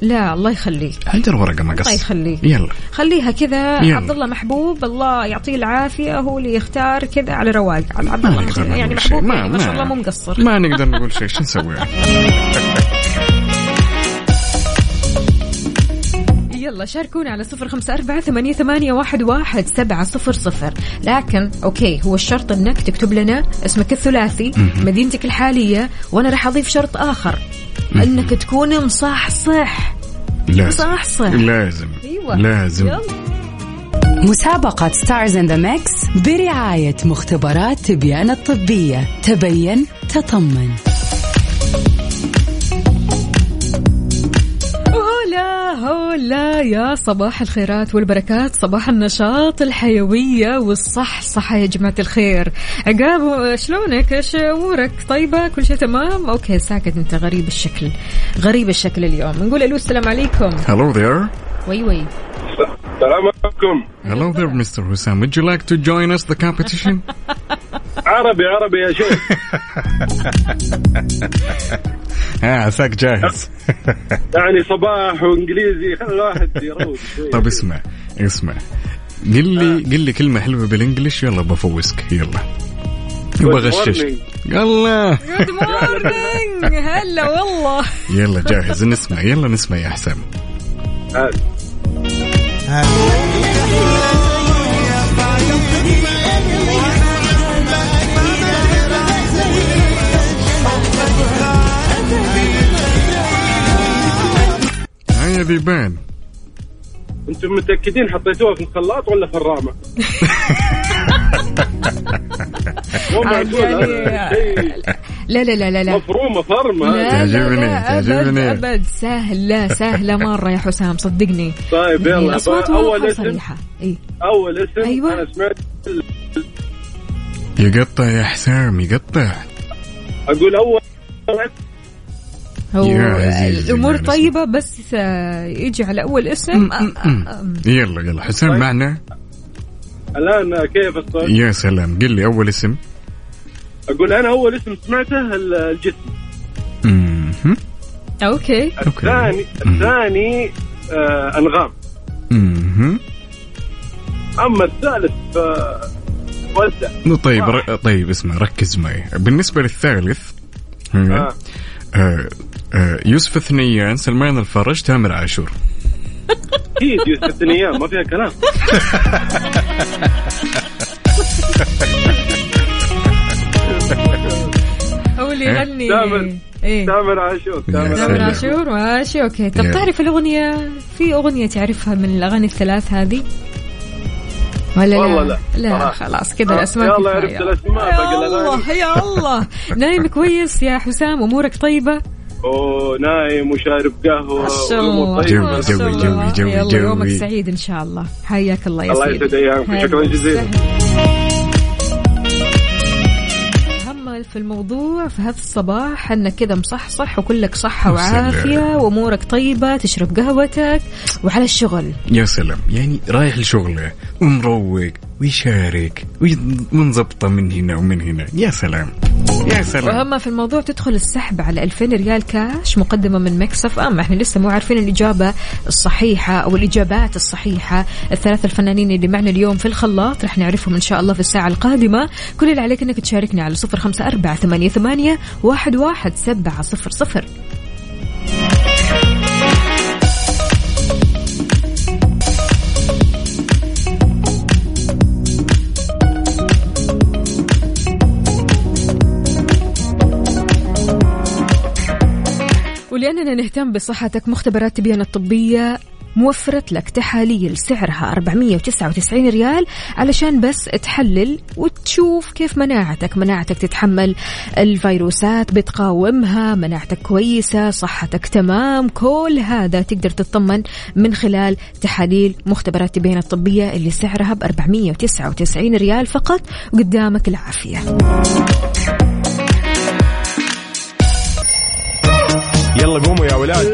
لا الله يخليك. حجر ورقة مقص الله يخليك. يلا. خليها كذا. عبد الله محبوب الله يعطيه العافية هو اللي يختار كذا على رواق. على عبد الله يعني. محبوب ما- يعني ما ما- شاء الله مو مقصر. ما نقدر نقول شيء. شو نسوي؟ (laughs) يلا شاركونا على صفر خمسة أربعة ثمانية, ثمانية واحد, واحد سبعة صفر صفر. لكن okay هو الشرط أنك تكتب لنا اسمك الثلاثي مدينتك الحالية وأنا راح أضيف شرط آخر. أنك تكون مصحصح. لازم. صح صح لازم. أيوة. لازم. يلا. مسابقة Stars in the Mix برعاية مختبرات تبيان الطبية. تبين تطمن. هولا يا صباح الخيرات والبركات صباح النشاط الحيوية والصحصحة يا جماعة الخير. عقاب شلونك؟ إيش أمورك؟ طيبة؟ كل شيء تمام؟ أوكي ساكت أنت غريب الشكل غريب الشكل اليوم. نقول ألو السلام عليكم. Hello there. وي وي. السلام عليكم. Hello there Mr. Hussam. Would you like to join us the competition? (laughs) عربي عربي يا شيخ. (laughs) ها عساك جاهز. (laughs) يعني صباح وإنجليزي خلي الواحد يروق شوي. طب اسمع اسمع. قل لي قل لي كلمة حلوة بال English يلا بفوزك يلا. يبغى غشش morning. يلا. good morning (laughs) هلا والله. يلا جاهز. نسمع يلا نسمع يا حسام. آه. هيا بيبان أنتم متأكدين حطيتوها في الخلاط ولا في الرامه؟ (laughs) مو عاد معقول يعني- لا لا لا لا لا. مفرومة فرمه تعجبني، تعجبني. أبد سهل لا سهلة مرة يا حسام صدقني. طيب يلا الأصوات اول واضحة اسم؟ إيه أول اسم؟ أيوة. أنا سمعت يقطع يا حسام يقطع. أقول أول الأمور. طيبة بس آه، يجي على أول اسم. آه، آه،. يلا يلا. حسام طيب. معنا؟ الآن كيف الصوت؟ يا سلام. قل لي أول اسم. أقول أنا أول اسم سمعته ال- الجسم. مهم. أوكي. الثاني الثاني آه أنغام. مهم. أما الثالث ودع طيب ر... طيب اسمع ركز معي. بالنسبة للثالث آه. آه. آه. يوسف الثنيان سلمان الفرج تامر عاشور (laughs) أكيد يوسف الثنيان ما فيها كلام (laughs) هو اللي إيه؟ يغني تامر. إيه تامر عاشور تامر عاشور ماشي أوكي طب. تعرف الأغنية في أغنية تعرفها من الأغاني الثلاث هذه ولا والله لا لا. لا. خلاص كده آه، الأسماء يلا. عرفت الأسماء، يا. الله يا الله (laughs) نايم كويس يا حسام أمورك طيبة ونايم وشارب قهوة الله جوي، الله. جوي، يلا جوي. يومك سعيد إن شاء الله حياك الله يا الله سيدي يسعد أيامكم. شكراً جزيلاً. أهم في الموضوع في هذا الصباح إنك كذا مصحصح وكلك صحة. وعافية وأمورك طيبة تشرب قهوتك وعلى الشغل يا سلام يعني رايح لشغله ومروق ويشارك وي- ومنظبطة من هنا ومن هنا. يا سلام. يا سلام. واهم في الموضوع تدخل السحب على 2000 ريال كاش مقدمة من Mix FM. إحنا لسه مو عارفين الإجابة الصحيحة أو الإجابات الصحيحة. الثلاثة الفنانين اللي معنا اليوم في الخلاط رح نعرفهم إن شاء الله في الساعة القادمة. كل اللي عليك إنك تشاركني على صفر خمسة أربعة ثمانية ثمانية واحد واحد سبعة صفر صفر. خلينا نهتم بصحتك مختبرات تبيان الطبية موفرت لك تحاليل سعرها 499 ريال علشان بس تحلل وتشوف كيف مناعتك. مناعتك تتحمل الفيروسات بتقاومها مناعتك كويسة صحتك تمام كل هذا تقدر تطمن من خلال تحاليل مختبرات تبين الطبية اللي سعرها ب 499 ريال فقط. وقدامك العافية. يلا قوموا يا ولاد.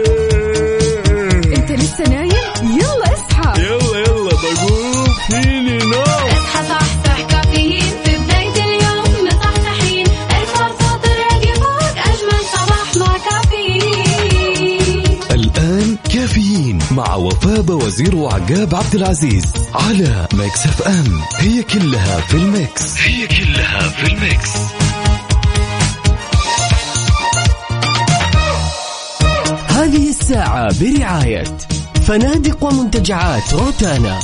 انت لسه نايم؟ يلا اصحى. يلا يلا بقوم. فيني نوم. اصحى صحصح كافيين. في بداية اليوم مصحصحين الفرصة تراقي فوق أجمل صباح مع كافيين. الآن كافيين مع وفاء وزير وعقاب عبد العزيز على Mix FM. هي كلها في ال Mix. هي كلها في ال Mix. الساعة برعاية فنادق ومنتجعات روتانا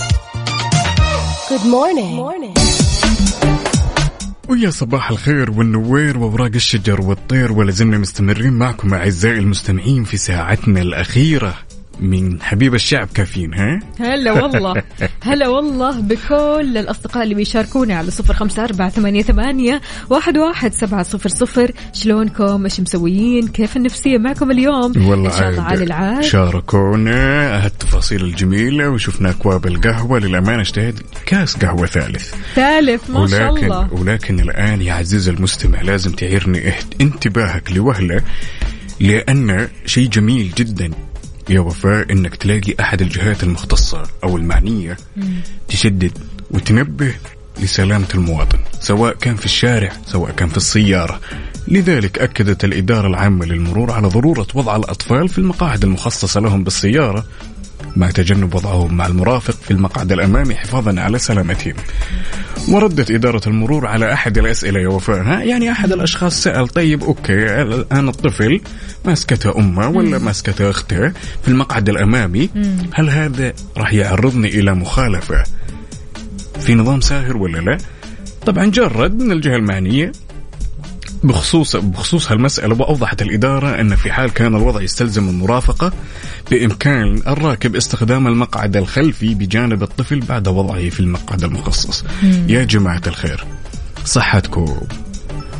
Good morning. Morning. ويا صباح الخير والنوير وأوراق الشجر والطير ولا زلنا مستمرين معكم أعزائي المستمعين في ساعتنا الأخيرة من حبيب الشعب كافيين ها؟ هلا والله. (laughs) هلا والله بكل الأصدقاء اللي بيشاركونا على صفر خمسة أربعة ثمانية, ثمانية واحد, واحد سبعة صفر صفر. شلونكم؟ إيش مسويين؟ كيف النفسية معكم اليوم؟ والله إن شاء الله على العاد. شاركونا هالتفاصيل الجميلة وشفنا أكواب القهوة للأمانة اشتهيت كاس قهوة ثالث. ثالث ما شاء ولكن الله. ولكن الآن يا عزيز المستمع لازم تعيرني انتباهك لوهلة لأن شيء جميل جدا. يا وفاء إنك تلاقي أحد الجهات المختصة أو المعنية تشدد وتنبه لسلامة المواطن سواء كان في الشارع سواء كان في السيارة. لذلك أكدت الإدارة العامة للمرور على ضرورة وضع الأطفال في المقاعد المخصصة لهم بالسيارة مع تجنب وضعهم مع المرافق في المقعد الأمامي حفاظا على سلامتهم وردت إدارة المرور على أحد الأسئلة يا وفاء. يعني أحد الأشخاص سأل طيب أوكي الآن الطفل ماسكته أمه ولا ماسكته أخته في المقعد الأمامي؟ هل هذا راح يعرضني إلى مخالفة في نظام ساهر ولا لا؟ طبعا جرد من الجهة المعنية بخصوص بخصوص هالمسألة وأوضحت الإدارة أن في حال كان الوضع يستلزم المرافقة بإمكان الراكب استخدام المقعد الخلفي بجانب الطفل بعد وضعه في المقعد المخصص. يا جماعة الخير صحتكم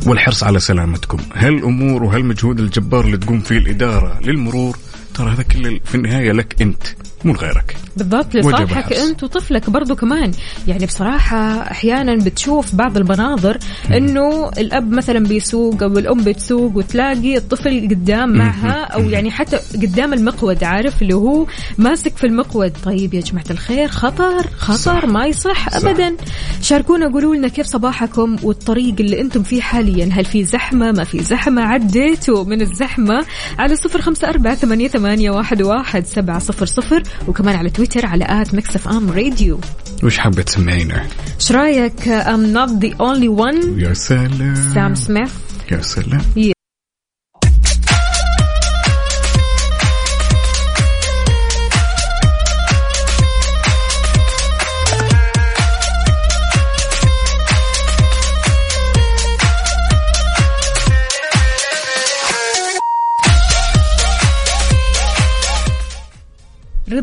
والحرص على سلامتكم. هالأمور وهالمجهود الجبار اللي تقوم فيه الإدارة للمرور؟ ترى هذا كله في النهاية لك أنت. مو لغيرك. بالضبط لصالحك. أنت وطفلك برضو كمان. يعني بصراحة أحيانا بتشوف بعض المناظر إنه الأب مثلا بيسوق أو الأم بتسوق وتلاقي الطفل قدام معها أو يعني حتى قدام المقود عارف؟ اللي هو ماسك في المقود. طيب يا جماعة الخير خطر خطر صح. ما يصح صح. ابدا. شاركونا قولوا لنا كيف صباحكم والطريق اللي أنتم فيه حاليا؟ هل في زحمة؟ ما في زحمة؟ عديتوا من الزحمة على صفر خمسة أربعة ثمانية, ثمانية واحد, واحد سبعة صفر صفر. وكمان على تويتر على at Mix FM Radio وش حابة تسمعينا؟ إيش رايك I'm not the only one. يا سلام سام سميث يا سلام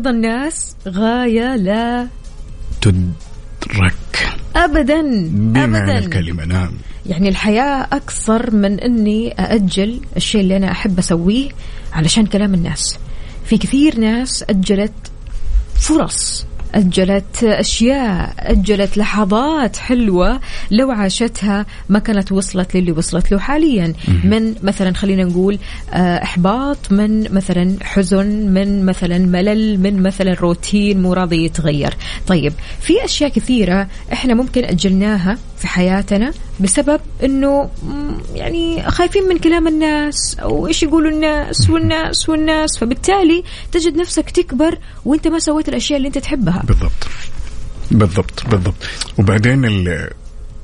رضا الناس غاية لا تدرك أبدا بمعنى أبدا. الكلمة نعم. يعني الحياة أكثر من أني أأجل الشيء اللي أنا أحب أسويه علشان كلام الناس. في كثير ناس أجلت فرص أجلت أشياء أجلت لحظات حلوة لو عاشتها ما كانت وصلت للي وصلت له حاليا. من مثلا خلينا نقول آه، إحباط من مثلا حزن من مثلا ملل من مثلا روتين مو راضي يتغير. طيب في أشياء كثيرة إحنا ممكن أجلناها في حياتنا بسبب مم، يعني خايفين من كلام الناس أو إيش يقولوا الناس والناس والناس. فبالتالي تجد نفسك تكبر وأنت ما سويت الأشياء اللي أنت تحبها. بالضبط. بالضبط بالضبط. وبعدين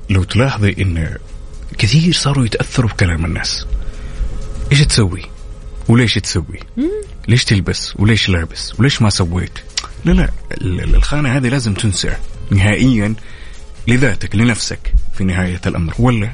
لو تلاحظي إن كثير صاروا يتأثروا بكلام الناس. إيش تسوي؟ وليش تسوي؟ ليش تلبس؟ وليش لابس؟ وليش ما سويت؟ لا لا ال- ال- الخانة هذه لازم تنسى نهائيا. لذاتك لنفسك في نهاية الأمر ولا؟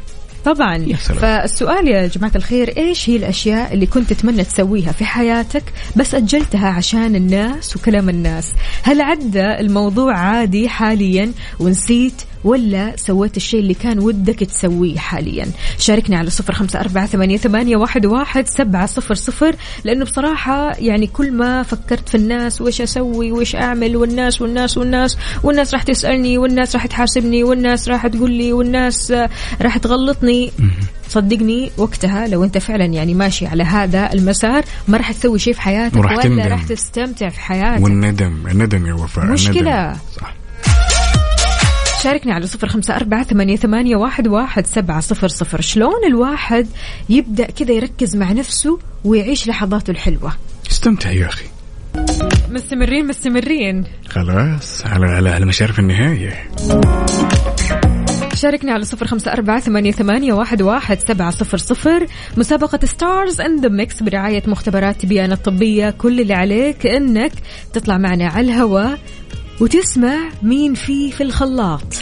طبعا. يا سلام. فالسؤال يا جماعة الخير إيش هي الأشياء اللي كنت تتمنى تسويها في حياتك بس أجلتها عشان الناس وكلام الناس؟ هل عدى الموضوع عادي حاليا ونسيت ولا سويت الشيء اللي كان ودك تسويه حاليا شاركني على صفر خمسة أربعة ثمانية, ثمانية واحد, واحد سبعة صفر صفر لأنه بصراحة يعني كل ما فكرت في الناس وإيش أسوي وإيش أعمل والناس والناس والناس والناس راح تسألني والناس راح تحاسبني والناس راح تقول لي والناس راح تغلطني صدقني وقتها لو أنت فعلا يعني ماشي على هذا المسار ما راح تسوي شيء في حياتك ولا. راح تستمتع في حياتك والندم الندم يا وفاء مشكلة. الندم. صح شاركني على صفر خمسة أربعة ثمانية, ثمانية واحد, واحد سبعة صفر صفر. شلون الواحد يبدأ كذا يركز مع نفسه ويعيش لحظاته الحلوة؟ استمتع يا أخي. مستمرين مستمرين. خلاص على على على مشارف النهاية. شاركني على صفر خمسة أربعة ثمانية, ثمانية واحد, واحد سبعة صفر صفر. مسابقة Stars in the Mix برعاية مختبرات تبيان الطبية كل اللي عليك إنك تطلع معنا على الهواء. وتسمع مين فيه في الخلاط.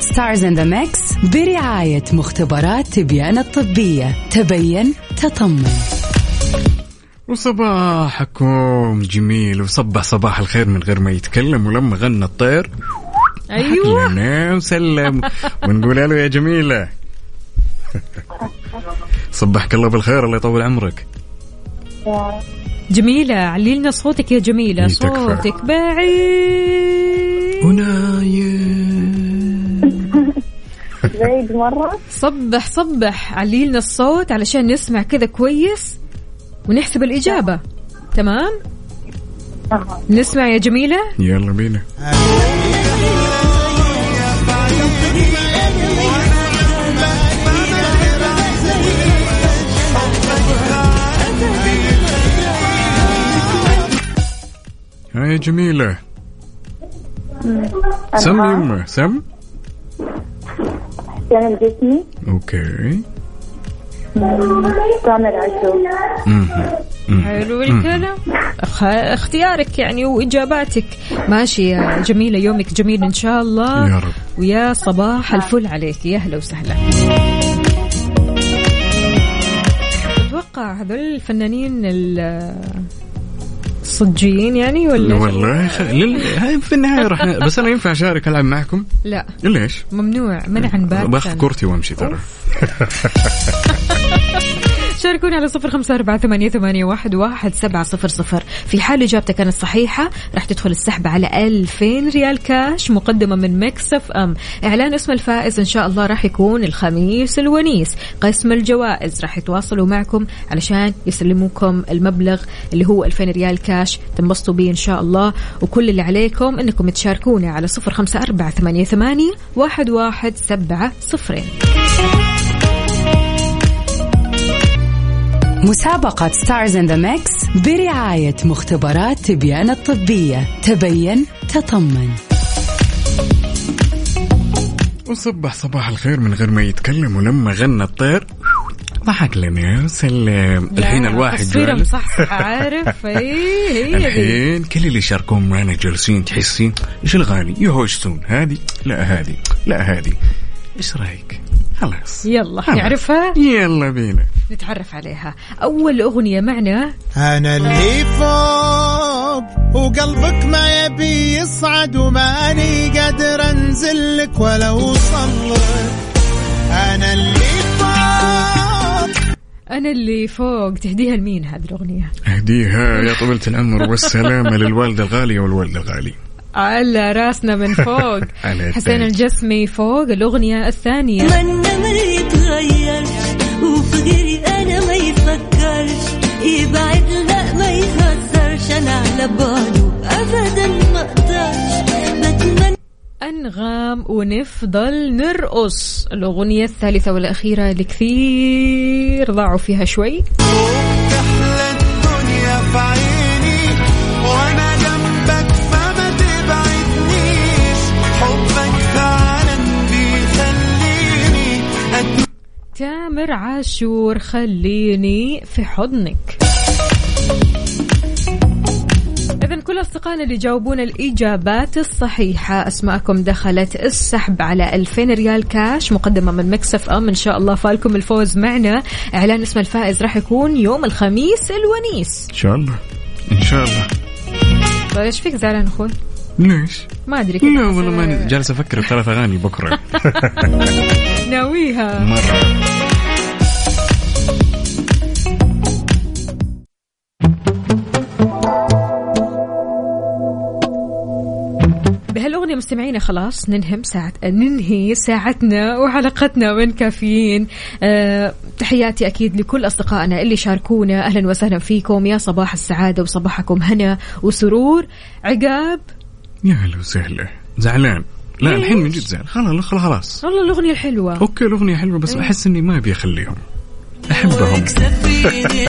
Stars in the Mix برعاية مختبرات تبيان الطبية تبين تطمن وصباحكم جميل وصبح صباح الخير من غير ما يتكلم ولما غنى الطير لنا وسلم ونقول له يا جميلة. صبحك الله بالخير الله يطول عمرك. جميلة علي لنا صوتك يا جميلة إيه،. صوتك بعيد. ونايم. (laughs) بعيد مرة. صبح صبح علي لنا الصوت علشان نسمع كذا كويس. ونحسب الإجابة. تمام؟ نسمع يا جميلة. يلا بينا. هاي جميلة. سم يمه سم؟ حسين الجسمي أوكي. حلو. الكلام. اختيارك يعني وإجاباتك. ماشي يا جميلة يومك جميل إن شاء الله. يا رب. ويا صباح الفل عليك. يا أهلا وسهلا. أتوقع هذول الفنانين الصجيين يعني ولا والله خ... لل... هاي في النهاية راح ن- بس أنا ينفع أشارك ألعب معكم؟ لا. ليش؟ ممنوع. منعا باتا بأخذ كورتي وأمشي ترى. (laughs) شاركونا على صفر خمسة أربعة ثمانية, ثمانية واحد, واحد سبعة صفر صفر. في حال إجابتك كانت صحيحة راح تدخل السحب على ألفين ريال كاش مقدمة من Mix FM. إعلان اسم الفائز إن شاء الله راح يكون الخميس الونيس. قسم الجوائز راح يتواصلوا معكم علشان يسلموكم المبلغ اللي هو ألفين ريال كاش. تنبسطوا به إن شاء الله. وكل اللي عليكم إنكم تشاركونا على صفر خمسة أربعة ثمانية, ثمانية واحد, واحد سبعة صفرين. مسابقة Stars in the Mix برعاية مختبرات تبيان الطبية. تبين تطمن. وصبح صباح الخير من غير ما يتكلم ولما غنى الطير. ضحك لنا وسلم الحين لا، الواحد تصويرة جالس. مصحصح عارف (laughs) اي. الحين كل اللي يشاركون معنا جالسين تحسين. إيش الغالي؟ يهوشتون. هذه؟ لا هذه. لا هذه. إيش رأيك؟ خلاص. يلا خلاص. نعرفها يلا بينا. نتعرف عليها. أول أغنية معنا. أنا اللي فوق وقلبك ما يبي يصعد وماني قادر أنزل لك ولا أوصل لك. أنا اللي فوق. أنا اللي فوق. تهديها لمين هذه الأغنية؟ أهديها يا طولة العمر والسلامة للوالدة الغالية والوالد الغالي. على راسنا من (laughs) فوق. حسين. الجسمي فوق الأغنية الثانية. اتمنى ما يتغيرش وفقري أنا ما يفكرش. يبعد لا ما يهزرش أنا على باله ابدا ما أقدرش. بتمنى أنغام ونفضل نرقص. الأغنية الثالثة والأخيرة اللي كثير ضاعوا فيها شوي. تامر عاشور خليني في حضنك. إذا كل أصدقائنا اللي جاوبونا الإجابات الصحيحة أسماءكم دخلت السحب على 2000 ريال كاش مقدمة من Mix FM. إن شاء الله فالكم الفوز معنا. إعلان اسم الفائز راح يكون يوم الخميس الونيس. إن شاء الله. إن شاء الله. طيب إيش فيك زعلان أخوي؟ ليش؟ ما أدري كذا لا والله ماني. جالس أفكر بثلاث أغاني بكرة. (laughs) (laughs) ناويها. مرة. بهالأغنية مستمعينا خلاص ننهم ساعة ننهي ساعتنا وحلقتنا من كافيين. أه تحياتي أكيد لكل أصدقائنا اللي شاركونا. أهلا وسهلا فيكم. يا صباح السعادة وصباحكم هنا وسرور. عقاب. يا هلا وسهلا. زعلان. لا ليش؟ الحين من جد زعلان. خلاص خلاص والله الأغنية الحلوة أوكي الأغنية حلوة بس احس إني ما أبي أخليهم. أحبهم. (laughs)